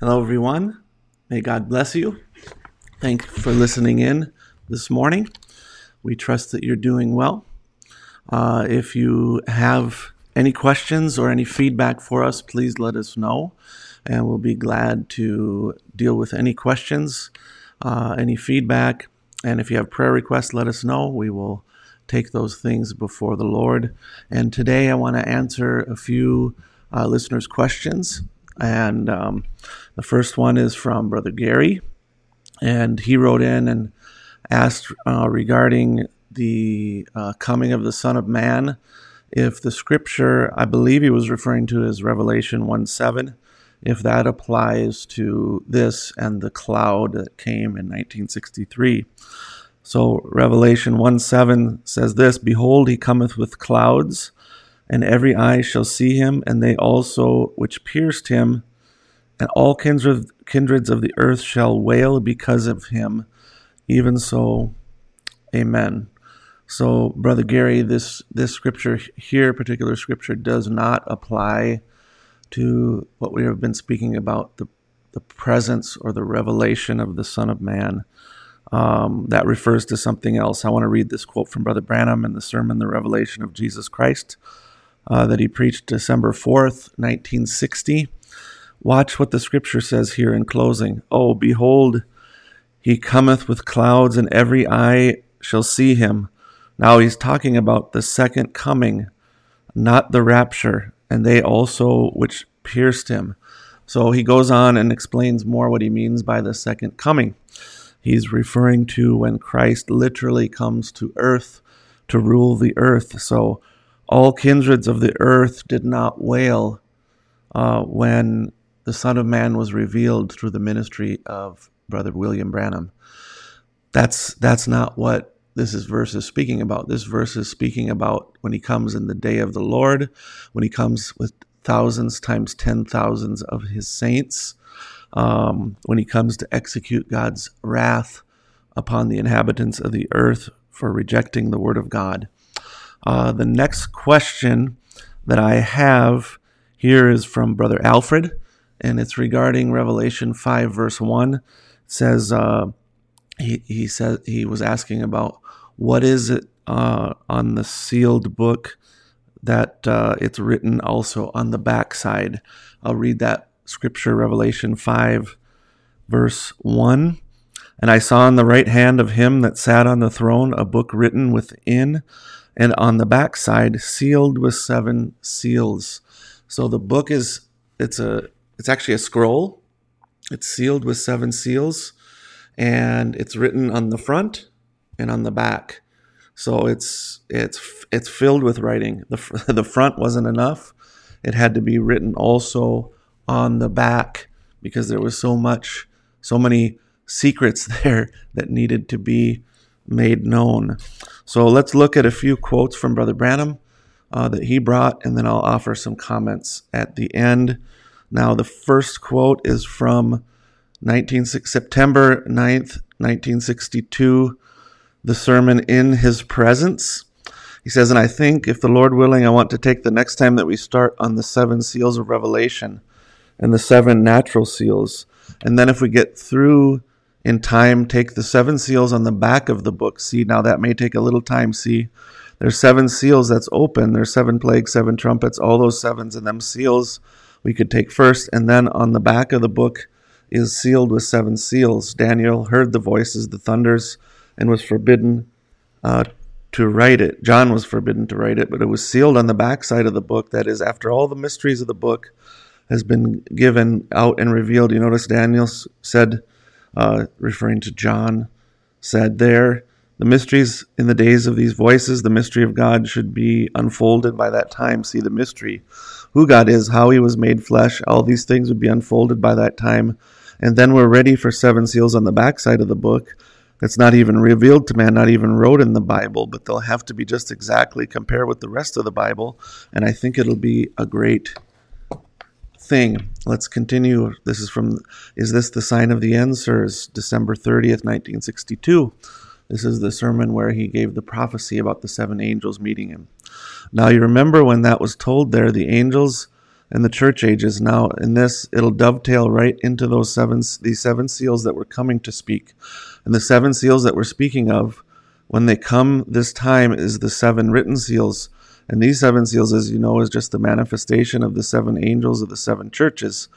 Hello, everyone. May God bless you. Thank you for listening in this morning. We trust that you're doing well. Uh, if you have any questions or any feedback for us, please let us know, and we'll be glad to deal with any questions, uh, any feedback. And if you have prayer requests, let us know. We will take those things before the Lord. And today I want to answer a few uh, listeners' questions. And um, the first one is from Brother Gary. And he wrote in and asked uh, regarding the uh, coming of the Son of Man if the scripture, I believe he was referring to as Revelation 1 7, if that applies to this and the cloud that came in 1963. So Revelation 1 7 says this Behold, he cometh with clouds, and every eye shall see him, and they also which pierced him, and all kindreds of the earth shall wail because of him. Even so, amen. So, Brother Gary, this, this scripture here, particular scripture, does not apply to what we have been speaking about the, the presence or the revelation of the Son of Man. Um, that refers to something else. I want to read this quote from Brother Branham in the sermon, The Revelation of Jesus Christ uh, that he preached December 4th, 1960. Watch what the scripture says here in closing. Oh, behold, he cometh with clouds, and every eye shall see him. Now he's talking about the second coming, not the rapture, and they also which pierced him. So he goes on and explains more what he means by the second coming. He's referring to when Christ literally comes to earth to rule the earth. So all kindreds of the earth did not wail uh, when the Son of Man was revealed through the ministry of Brother William Branham. That's that's not what this is verse is speaking about. This verse is speaking about when he comes in the day of the Lord, when he comes with thousands times ten thousands of his saints, um, when he comes to execute God's wrath upon the inhabitants of the earth for rejecting the word of God. Uh, the next question that I have here is from Brother Alfred, and it's regarding Revelation 5, verse 1. It says, uh, he, he said he was asking about what is it uh, on the sealed book that uh, it's written also on the backside. I'll read that scripture, Revelation 5, verse 1. And I saw on the right hand of him that sat on the throne a book written within and on the backside sealed with seven seals. So the book is it's a it's actually a scroll. It's sealed with seven seals and it's written on the front and on the back. So it's it's it's filled with writing. The the front wasn't enough. It had to be written also on the back because there was so much so many secrets there that needed to be made known. So let's look at a few quotes from Brother Branham uh, that he brought, and then I'll offer some comments at the end. Now, the first quote is from 19, September 9th, 1962, the sermon In His Presence. He says, And I think, if the Lord willing, I want to take the next time that we start on the seven seals of Revelation and the seven natural seals. And then if we get through in time take the seven seals on the back of the book. See, now that may take a little time. See, there's seven seals that's open. There's seven plagues, seven trumpets, all those sevens and them seals we could take first. And then on the back of the book is sealed with seven seals. Daniel heard the voices, the thunders, and was forbidden uh, to write it. John was forbidden to write it, but it was sealed on the back side of the book. That is, after all the mysteries of the book has been given out and revealed. You notice Daniel said, uh, referring to John, said there, the mysteries in the days of these voices, the mystery of God should be unfolded by that time. See the mystery, who God is, how he was made flesh, all these things would be unfolded by that time. And then we're ready for seven seals on the backside of the book. That's not even revealed to man, not even wrote in the Bible, but they'll have to be just exactly compared with the rest of the Bible. And I think it'll be a great thing. Let's continue. This is from Is This the Sign of the End, sirs? December 30th, 1962. This is the sermon where he gave the prophecy about the seven angels meeting him. Now, you remember when that was told there, the angels and the church ages. Now, in this, it'll dovetail right into those seven, these seven seals that we're coming to speak. And the seven seals that we're speaking of, when they come this time, is the seven written seals. And these seven seals, as you know, is just the manifestation of the seven angels of the seven churches.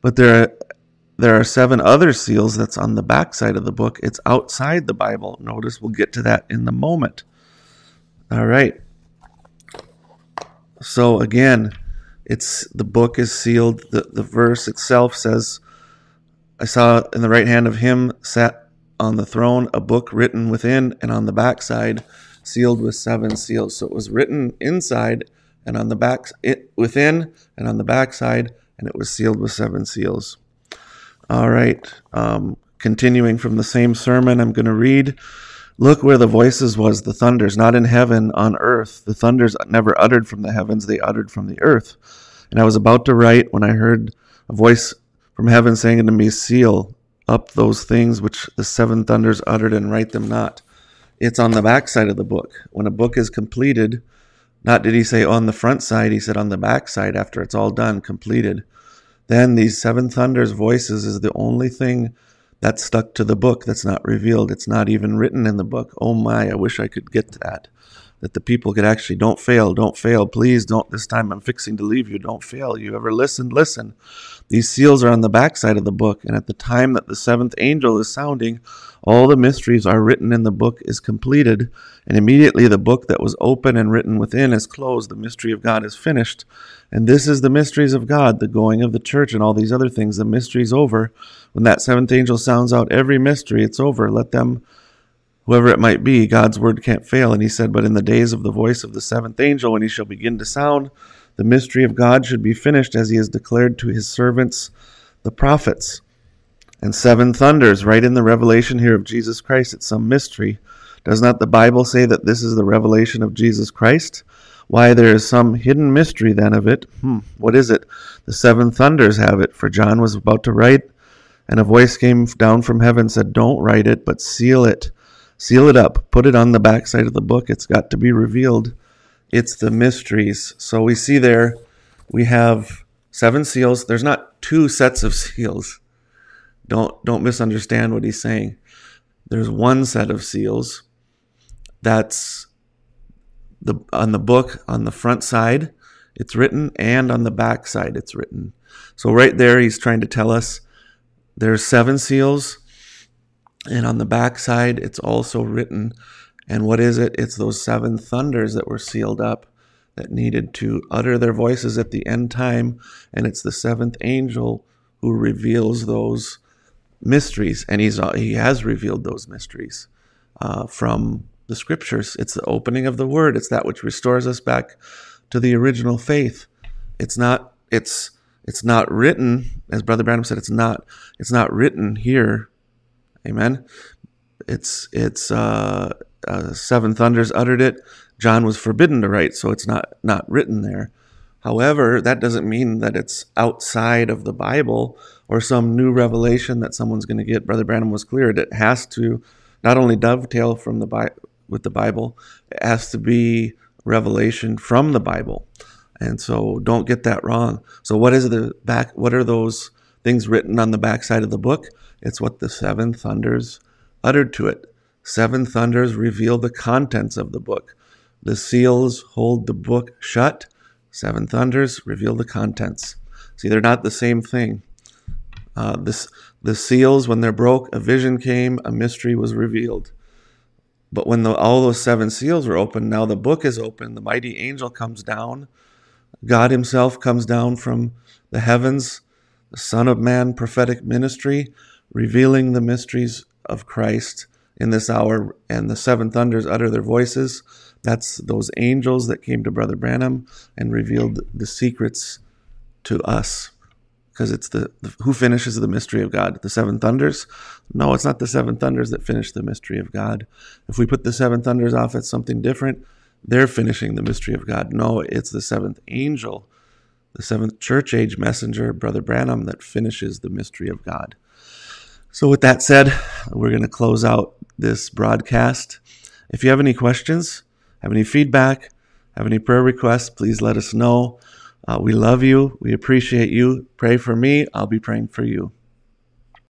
But there are, there are seven other seals that's on the backside of the book. It's outside the Bible. Notice we'll get to that in the moment. All right. So again, it's the book is sealed. The, the verse itself says, I saw in the right hand of him sat on the throne a book written within and on the backside, sealed with seven seals. So it was written inside and on the back it, within and on the backside, and it was sealed with seven seals. All right. Um, continuing from the same sermon, I'm going to read. Look where the voices was, the thunders, not in heaven, on earth. The thunders never uttered from the heavens, they uttered from the earth. And I was about to write when I heard a voice from heaven saying unto me, Seal up those things which the seven thunders uttered and write them not. It's on the back side of the book. When a book is completed, not did he say on the front side, he said on the back side after it's all done, completed. Then these seven thunders voices is the only thing that's stuck to the book that's not revealed. It's not even written in the book. Oh my, I wish I could get to that that the people could actually don't fail, don't fail, please don't. This time I'm fixing to leave you, don't fail. You ever listen? Listen. These seals are on the backside of the book, and at the time that the seventh angel is sounding, all the mysteries are written in the book is completed, and immediately the book that was open and written within is closed. The mystery of God is finished. And this is the mysteries of God, the going of the church, and all these other things. The mystery's over. When that seventh angel sounds out every mystery, it's over. Let them whoever it might be, God's word can't fail. And he said, But in the days of the voice of the seventh angel, when he shall begin to sound, the mystery of God should be finished as he has declared to his servants, the prophets. And seven thunders, right in the revelation here of Jesus Christ, it's some mystery. Does not the Bible say that this is the revelation of Jesus Christ? Why, there is some hidden mystery then of it. Hmm, what is it? The seven thunders have it, for John was about to write, and a voice came down from heaven said, Don't write it, but seal it Seal it up, put it on the backside of the book. It's got to be revealed. It's the mysteries. So we see there we have seven seals. There's not two sets of seals. Don't don't misunderstand what he's saying. There's one set of seals. That's the on the book on the front side it's written and on the back side it's written. So right there he's trying to tell us there's seven seals and on the backside, it's also written. And what is it? It's those seven thunders that were sealed up that needed to utter their voices at the end time. And it's the seventh angel who reveals those mysteries. And he's, he has revealed those mysteries uh, from the scriptures. It's the opening of the word, it's that which restores us back to the original faith. It's not, it's, it's not written, as Brother Branham said, it's not, it's not written here Amen. It's it's uh, uh, seven thunders uttered it. John was forbidden to write, so it's not not written there. However, that doesn't mean that it's outside of the Bible or some new revelation that someone's going to get. Brother Branham was clear; it has to not only dovetail from the Bi- with the Bible, it has to be revelation from the Bible. And so, don't get that wrong. So, what is the back? What are those things written on the backside of the book? It's what the seven thunders uttered to it. Seven thunders reveal the contents of the book. The seals hold the book shut. Seven thunders reveal the contents. See, they're not the same thing. Uh, this, the seals, when they're broke, a vision came, a mystery was revealed. But when the, all those seven seals were opened, now the book is open. The mighty angel comes down. God Himself comes down from the heavens. The Son of Man prophetic ministry revealing the mysteries of Christ in this hour, and the seven thunders utter their voices. That's those angels that came to Brother Branham and revealed the secrets to us. Because it's the, the, who finishes the mystery of God? The seven thunders? No, it's not the seven thunders that finish the mystery of God. If we put the seven thunders off at something different, they're finishing the mystery of God. No, it's the seventh angel, the seventh church age messenger, Brother Branham, that finishes the mystery of God. So, with that said, we're going to close out this broadcast. If you have any questions, have any feedback, have any prayer requests, please let us know. Uh, we love you. We appreciate you. Pray for me. I'll be praying for you.